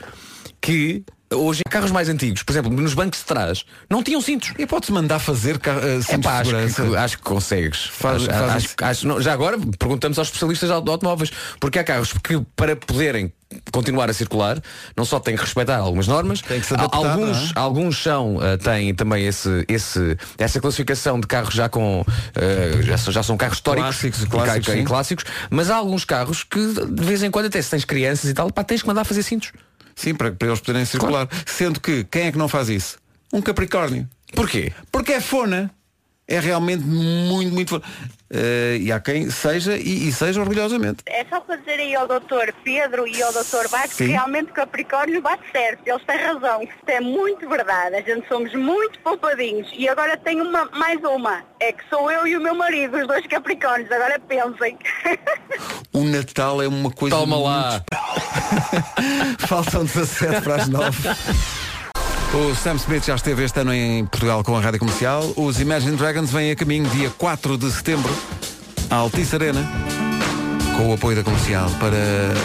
que hoje carros mais antigos, por exemplo, nos bancos de trás, não tinham cintos. E pode-se mandar fazer É cintos pá, de acho, segurança. que, acho que consegues. Faz- acho, faz acho- acho- não, já agora perguntamos aos especialistas de automóveis, porque há carros que para poderem continuar a circular, não só têm que respeitar algumas normas, Tem adaptar, alguns, é? alguns são, eh, têm também esse, esse, essa classificação de carros já com eh, já, são- já são carros históricos Clássicos e clássicos, e clássicos, mas há alguns carros que de vez em quando até se tens crianças e tal, pá, tens que mandar fazer cintos. Sim, para, para eles poderem circular. Sendo que, quem é que não faz isso? Um Capricórnio. Porquê? Porque é fona. É realmente muito, muito fona. Eh, e há quem seja e, e seja orgulhosamente. É só para dizer aí ao doutor Pedro e ao doutor Bax que realmente o Capricórnio bate certo. Eles têm razão. Isto é muito verdade. A gente somos muito poupadinhos. E agora tenho uma, mais uma. É que sou eu e o meu marido, os dois Capricórnios. Agora pensem. O Natal é uma coisa. Toma muito lá. Faltam 17 para as 9. O Sam Smith já esteve este ano em Portugal com a rádio comercial. Os Imagine Dragons vêm a caminho dia 4 de setembro à Altice Arena. Com o apoio da comercial para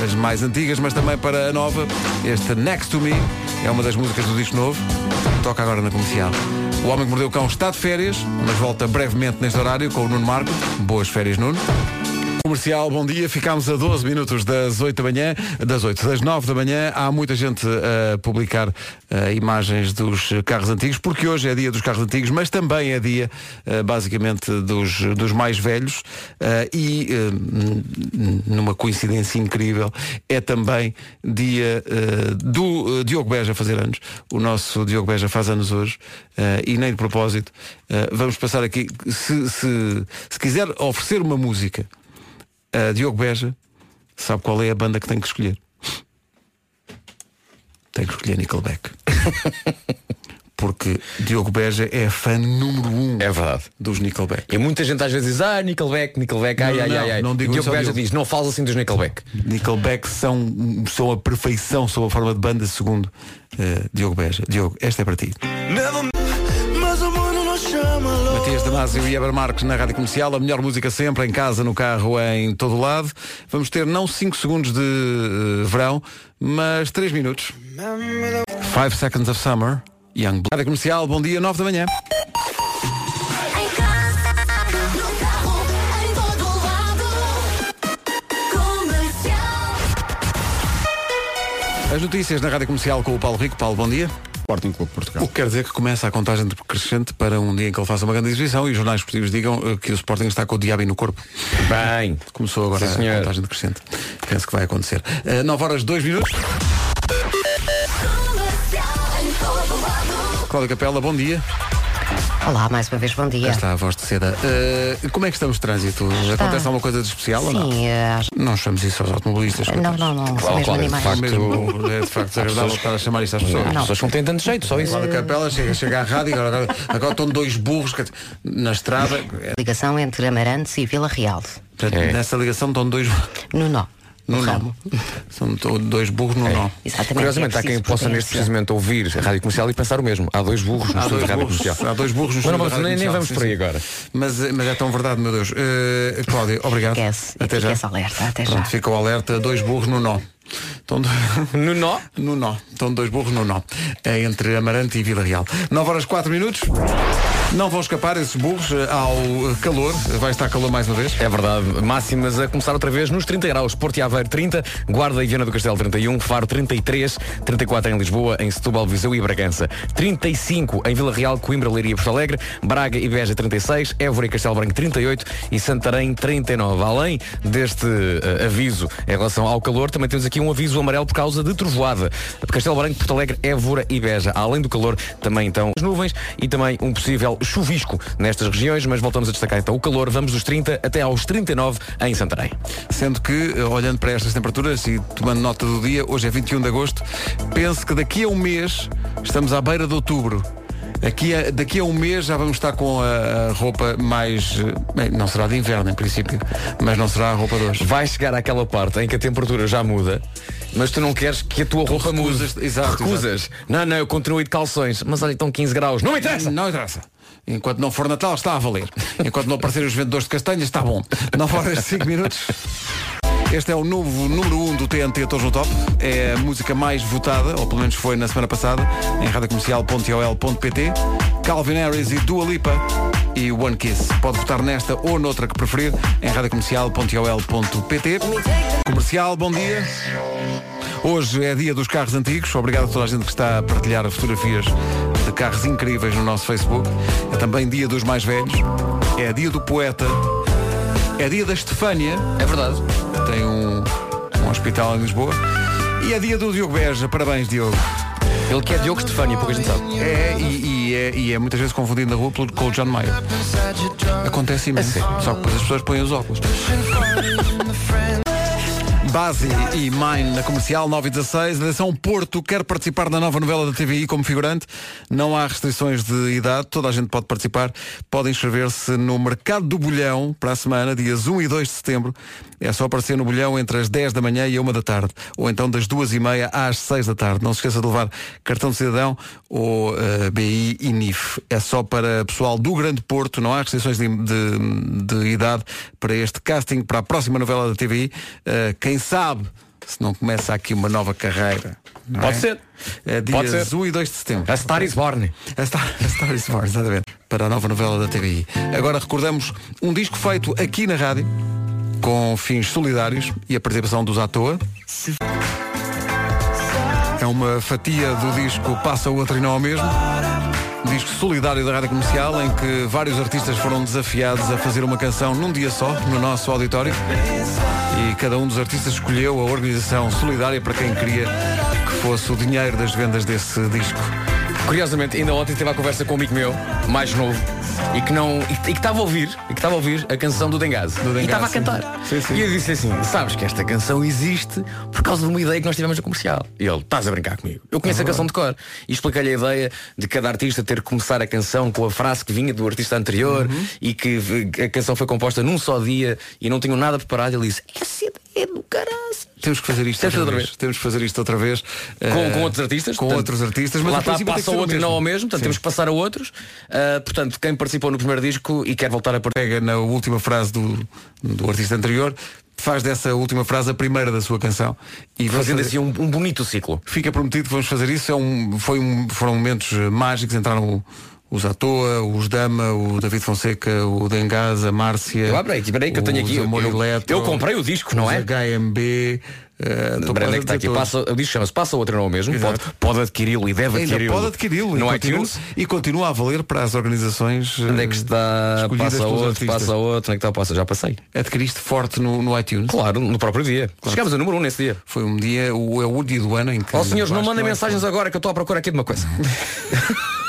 as mais antigas, mas também para a nova. Este Next to Me é uma das músicas do disco novo. Toca agora na comercial. O Homem que Mordeu o Cão está de férias, mas volta brevemente neste horário com o Nuno Marco. Boas férias, Nuno. Comercial, bom dia. Ficámos a 12 minutos das 8 da manhã, das 8, das 9 da manhã. Há muita gente a publicar eh, imagens dos carros antigos, porque hoje é dia dos carros antigos, mas também é dia, eh, basicamente, dos, dos mais velhos. Eh, e, numa coincidência incrível, é também dia do Diogo Beja fazer anos. O nosso Diogo Beja faz anos hoje. e nem de propósito, vamos passar aqui. Se, se, se quiser oferecer uma música a Diogo Beja sabe qual é a banda que tem que escolher. Tem que escolher Nickelback. Porque Diogo Beja é fã número um É verdade. dos Nickelback. E muita gente às vezes diz, ah, Nickelback, Nickelback, ai, Não, ai, não, ai, ai. não digo e Diogo Beja Diogo. diz, não falas assim dos Nickelback. Nickelback são, são a perfeição, são a forma de banda segundo eh, Diogo Beja. Diogo, esta é para ti. Matias Damasio e Eber Marques na Rádio Comercial, a melhor música sempre, em casa, no carro, em todo o lado. Vamos ter não 5 segundos de eh, verão, mas 3 minutos. 5 Seconds of Summer, Young Blood. Rádio Comercial, bom dia, 9 da manhã. As notícias na Rádio Comercial com o Paulo Rico. Paulo, bom dia. Sporting Clube de Portugal. O que quer dizer que começa a contagem decrescente para um dia em que ele faça uma grande exibição e os jornais esportivos digam eh, que o Sporting está com o diabo no corpo. Bem, Começou agora Sim, a contagem decrescente. Penso que vai acontecer. Uh, 9 horas 2 minutos. Cláudia Capela, bom dia. Olá, mais uma vez, bom dia. Já está a voz de seda. Uh, como é que estamos de trânsito? Acontece alguma coisa de especial ou não? Sim, acho- Não chamamos isso aos automobilistas. não, não, não, são Claro, mesmo claro, de animais. facto. Mesmo, é de facto desagradável estar a chamar isto às pessoas. as pessoas não têm tanto jeito, só isso. Cláudia Capela chega, chega à rádio e agora, agora, agora estão dois burros dizer, na estrada. É, Ligação entre Amarantes e Vila Real. portanto, É. Nessa ligação estão dois No nó. No ramo. São dois burros no nó. Exatamente. Curiosamente, é há quem possa neste precisamente ouvir a rádio comercial e pensar o mesmo. Há dois burros no Há estúdio dois, de rádio burros, comercial. há dois burros no estúdio vamos, da Rádio nem, nem Comercial, vamos sim, por aí sim. agora. Mas, mas é tão verdade, meu Deus. Uh, Cláudia, obrigado. Esquece. Até já. Alerta. Até Pronto, já. fica o alerta, dois burros no nó. Estão do- No nó? no nó. Estão dois burros no nó. É entre Amarante e Vila Real. 9 horas 4 minutos. Não vão escapar esses burros eh, ao eh, calor. Vai estar calor mais uma vez. É verdade. Máximas a começar outra vez nos 30 graus. Porto e Aveiro 30, Guarda e Viana do Castelo 31, Faro 33, 34 em Lisboa, em Setúbal, Viseu e Bragança. 35 em Vila Real, Coimbra, Leiria e Porto Alegre, Braga e Beja 36, Évora e Castelo Branco 38 e Santarém 39. Além deste eh, aviso em relação ao calor, também temos aqui um aviso amarelo por causa de trovoada. Castelo Branco, Porto Alegre, Évora e Beja. Além do calor, também então as nuvens e também um possível chuvisco nestas regiões, mas voltamos a destacar então o calor. Vamos dos 30 até aos 39 em Santarém. Sendo que, eh, olhando para estas temperaturas e tomando nota do dia, hoje é 21 de agosto, penso que daqui a um mês estamos à beira de outubro. Aqui a- daqui a um mês já vamos estar com a, a roupa mais. eh, bem, não será de inverno em princípio, mas não será a roupa de hoje. Vai chegar àquela parte em que a temperatura já muda, mas tu não queres que a tua roupa mude. recusas- exato, Recusas. Não, não, eu continuo de calções. Mas olha, estão 15 graus. Não interessa! Não interessa. Enquanto não for Natal, está a valer. Enquanto não aparecerem os vendedores de castanhas, está bom. 9 horas e 5 minutos. Este é o novo número 1 um do TNT Todos no Top. É a música mais votada, ou pelo menos foi na semana passada, em radiocomercial.ol.pt. Calvin Harris e Dua Lipa e One Kiss. Pode votar nesta ou noutra que preferir em radiocomercial.ol.pt. Comercial, bom dia. Hoje é dia dos carros antigos. Obrigado a toda a gente que está a partilhar fotografias de carros incríveis no nosso Facebook. É também dia dos mais velhos. É dia do poeta. É dia da Estefânia. É verdade. Tem um, um hospital em Lisboa. E é dia do Diogo Beja. Parabéns, Diogo. Ele que é Diogo Stefania, pouca gente sabe. É, e, e é, e é muitas vezes confundido na rua pelo, com o John Mayer. Acontece imenso. Só que depois as pessoas põem os óculos. Base e Mine na comercial 9 e 16. Atenção, Porto quer participar da nova novela da TVI como figurante. Não há restrições de idade, toda a gente pode participar. Pode inscrever-se no Mercado do Bolhão para a semana, dias 1 e 2 de setembro. É só aparecer no Bolhão entre as 10 da manhã e a 1 da tarde. Ou então das 2 e meia às 6 da tarde. Não se esqueça de levar cartão de cidadão ou eh, BI e NIF. É só para pessoal do Grande Porto. Não há restrições de, de- de idade para este casting para a próxima novela da TVI. Eh, quem sabe se não começa aqui uma nova carreira. não Pode é? ser. É Pode dias ser. 1 e 2 de setembro. A Star is Born. A Star, a Star is Born, exatamente. Para a nova novela da TVI. Agora recordamos um disco feito aqui na rádio, com fins solidários e a participação dos à toa. É uma fatia do disco Passa o e Não ao Mesmo. Disco solidário da Rádio Comercial, em que vários artistas foram desafiados a fazer uma canção num dia só, no nosso auditório. E cada um dos artistas escolheu a organização solidária para quem queria que fosse o dinheiro das vendas desse disco. Curiosamente, ainda ontem teve a conversa com um amigo meu, mais novo, e que não. e, que estava a ouvir, e que estava a ouvir a canção do Dengase. Do Dengase, e estava a cantar. Sim, sim. E eu disse assim, sabes que esta canção existe por causa de uma ideia que nós tivemos no comercial. E ele, estás a brincar comigo. Eu conheço a canção de cor. E expliquei-lhe a ideia de cada artista ter que começar a canção com a frase que vinha do artista anterior Uhum. e que a canção foi composta num só dia e não tinham nada preparado. Ele disse, essa ideia do caralho. Temos que fazer isto Temos que outra fazer outra vez. vez. Temos que fazer isto outra vez. Com, Eh, com outros artistas Com portanto, outros artistas, mas lá está, passa o outro e não ao mesmo Portanto Sim. temos que passar a outros Ah, Portanto, quem participou no primeiro disco E quer voltar a Pega na última frase do, do artista anterior, faz dessa última frase a primeira da sua canção. E Fazendo fazer- assim um, um bonito ciclo Fica prometido que vamos fazer isso. É um, foi um, foram momentos eh, mágicos. Entraram os à toa, os Dama, o David Fonseca, o Dengaz, a Márcia. Eu, peraí, que eu tenho aqui eu, eu, eu comprei o disco, não é? HMB. Eh, estou Peraí, onde é que está aqui? Passa, o chama-se Passa o outro e não ao mesmo Exato. pode, pode adquiri-lo e deve adquiri-lo pode adquiri-lo e No continua, iTunes e continua a valer para as organizações. eh, Onde é que está? escolhidas Passa outro, artistas. passa outro Onde é que está? Passa, já passei Adquiriste forte no, no iTunes. Claro, no próprio dia Chegámos a número um nesse dia Foi um dia, o, é o dia do ano em que. Ó senhores, não mandem mensagens agora que eu estou à procura aqui de uma coisa.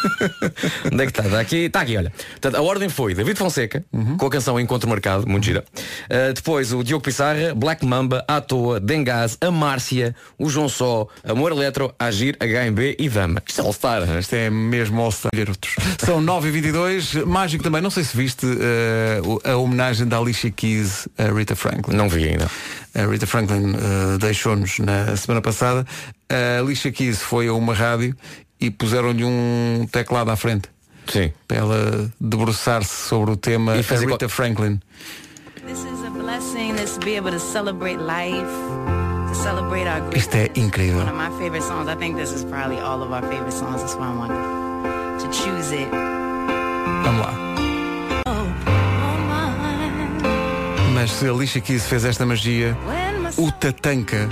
Onde é que está? Está aqui, está aqui, olha. Portanto, a ordem foi David Fonseca, Uhum. com a canção Encontro Marcado, muito gira. Uh, depois o Diogo Pissarra, Black Mamba, À Toa, Dengaz, a Márcia, o João Só, Amor Eletro, Agir, HMB e Dama. Isto é All-Star. hein? Isto é mesmo All Star garotos. São 9h22, mágico também. Não sei se viste o- a homenagem da Alicia Keys a Rita Franklin. Não vi ainda. A Rita Franklin eh, deixou-nos na semana passada. A Alicia Keys foi a uma rádio e puseram-lhe um teclado à frente Sim. para ela debruçar-se sobre o tema E fazer Rita Franklin. This is a blessing is to be able to celebrate life, to celebrate our great. Isto é incrível. One of my favorite songs. I think this is probably all of our favorite songs. That's why I wanted to choose it. Vamos lá. Mas se a Alicia Keys fez esta magia, o Tatanka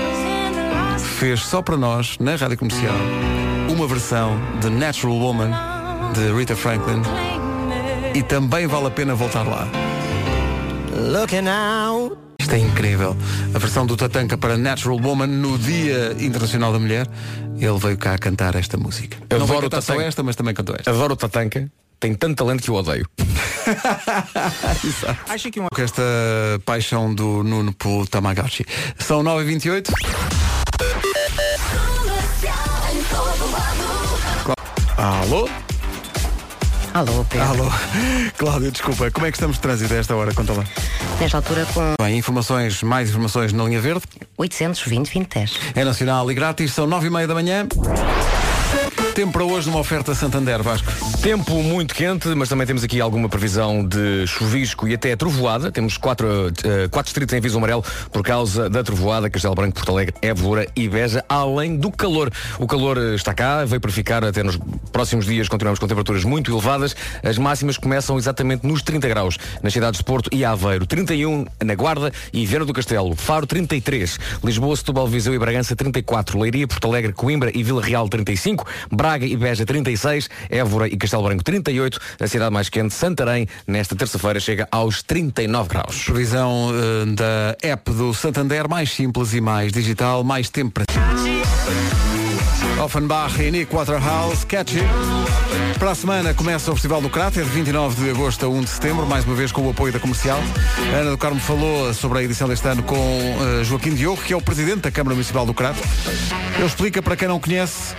fez só para nós, na rádio comercial, uma versão de Natural Woman de Rita Franklin e também vale a pena voltar lá. Isto é incrível. A versão do Tatanka para Natural Woman no Dia Internacional da Mulher. Ele veio cá cantar esta música. Eu Não adoro o cantar só Tatanka. esta, mas também cantou esta. Adoro o Tatanka. Tem tanto talento que eu odeio. Acho que uma... Com esta paixão do Nuno pelo Tamagotchi. São 9h28. Alô? Alô, Pedro. Alô? Cláudio, desculpa. Como é que estamos de trânsito a esta hora? Conta lá. Nesta altura com Bem, informações, mais informações na linha verde. 820 2010. É nacional e grátis. São 9h30 da manhã. Tempo para hoje numa oferta Santander, Vasco. Tempo muito quente, mas também temos aqui alguma previsão de chuvisco e até trovoada. Temos quatro, eh, quatro distritos em aviso amarelo por causa da trovoada, Castelo Branco, Porto Alegre, Évora e Beja, além do calor. O calor eh, está cá, veio para ficar até nos próximos dias, continuamos com temperaturas muito elevadas. As máximas começam exatamente nos 30 graus nas cidades de Porto e Aveiro, 31 na Guarda e Viana do Castelo, Faro 33, Lisboa, Setúbal, Viseu e Bragança 34, Leiria, Porto Alegre, Coimbra e Vila Real 35, Braga e Beja 36, Évora e Castelo Branco 38, a cidade mais quente, Santarém, nesta terça-feira chega aos 39 graus. Previsão eh, da app do Santander, mais simples e mais digital, mais tempo para Offenbach e Nick Waterhouse, Catchy. Para a semana começa o Festival do Cráter, de 29 de agosto a 1 de setembro, mais uma vez com o apoio da comercial. A Ana do Carmo falou sobre a edição deste ano com eh, Joaquim Diogo, que é o presidente da Câmara Municipal do Cráter. Ele explica para quem não conhece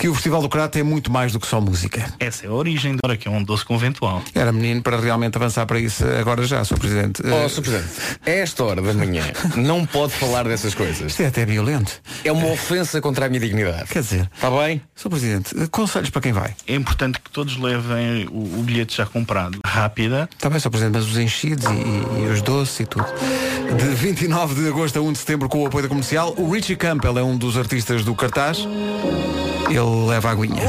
que o Festival do Cráter é muito mais do que só música. Essa é a origem do que é um doce conventual. Era menino para realmente avançar para isso agora já, Sr. Presidente. Oh, Sr. Presidente, a esta hora da manhã não pode falar dessas coisas. Isto é até violento. É uma ofensa contra a minha dignidade. Quer dizer, Está bem? Sr. Presidente, conselhos para quem vai? É importante que todos levem o, o bilhete já comprado. Rápida. Está bem, Sr. Presidente, mas os enchidos e, e- e os doces e tudo. De 29 de agosto a 1 de setembro, com o apoio da comercial, o Richie Campbell é um dos artistas do cartaz. Ele leva a aguinha.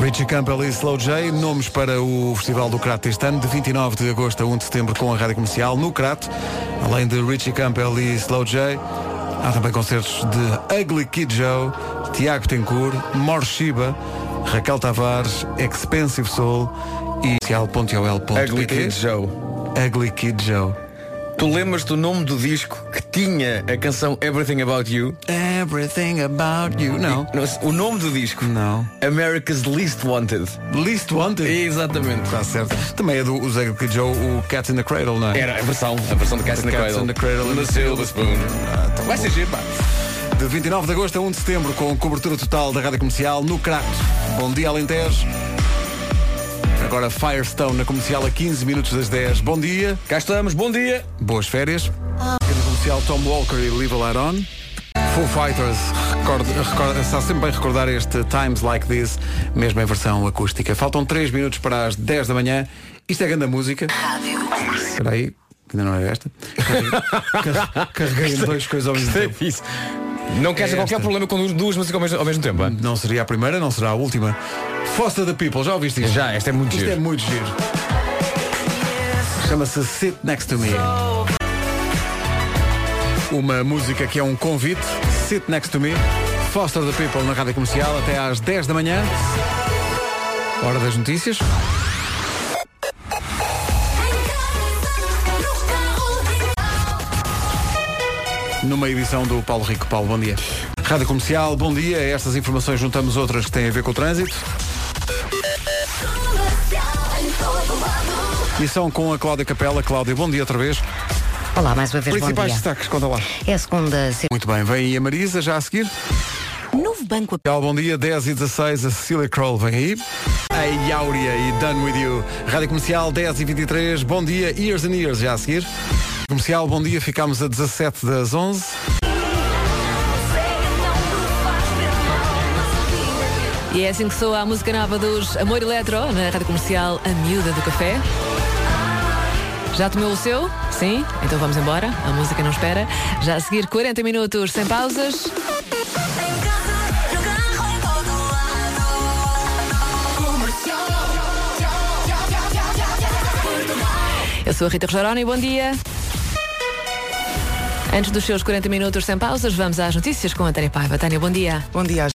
Richie Campbell e Slow J, nomes para o Festival do Crato este ano, de 29 de agosto a 1 de setembro, com a rádio comercial no Crato. Além de Richie Campbell e Slow J, há também concertos de Ugly Kid Joe, Tiago Tencourt, Morshiba, Raquel Tavares, Expensive Soul e social.ol.pt. Ugly Kid Joe. Ugly Kid Joe. Tu lembras do nome do disco que tinha a canção Everything About You? Everything about you. Não. O nome do disco? Não. America's Least Wanted. Least Wanted? Exatamente. Está certo. Também é do Kid Joe, o Cat in the Cradle, não é? Era a versão, a versão de Cats in the Cradle. in the Cradle. The Silver Spoon. Vai ser giro, pá. De 29 de agosto a 1 de setembro, com cobertura total da rádio comercial no Crato. Bom dia, Alentejo. Agora Firestone na comercial a 15 minutos das 10. Bom dia. Cá estamos, bom dia. Boas férias. Na comercial Tom Walker e Live Light On. Full Fighters recorda, está sempre bem recordar este Times Like This, mesmo em versão acústica. Faltam 3 minutos para as 10 da manhã. Isto é grande música. Espera aí, que ainda não é esta. Carreguei- Carreguei em dois coisas ao mesmo tempo. É. Não queres É qualquer esta. problema com duas, músicas ao mesmo, ao mesmo tempo, é? Não seria a primeira, não será a última. Foster the People, já ouviste isto? Já, esta é muito Isto giro. é muito giro. Chama-se Sit Next to Me. Uma música que é um convite. Sit Next to Me. Foster the People na rádio comercial até às 10 da manhã. Hora das notícias. Numa edição do Paulo Rico. Paulo, bom dia. Rádio Comercial, bom dia. A estas informações juntamos outras que têm a ver com o trânsito. E são com a Cláudia Capela. Cláudia, bom dia outra vez. Olá, mais uma vez, bom Principais destaques, conta lá. É a segunda Muito bem, vem aí a Marisa já a seguir. Novo banco Bom dia, 10 e 16, a Cecília Kroll vem aí. A Áurea e Done With You. Rádio Comercial, 10 e 23, bom dia, Years and Years já a seguir. Comercial, bom dia, ficámos a 17 das 11. E é assim que soa a música nova dos Amor Eletro na rádio comercial A Miúda do Café. Já tomou o seu? Sim? Então vamos embora. A música não espera. Já a seguir 40 minutos sem pausas. Eu sou a Rita Rogeroni, bom dia. Antes dos seus 40 minutos sem pausas, vamos às notícias com a Tânia Paiva. Tânia, bom dia. Bom dia.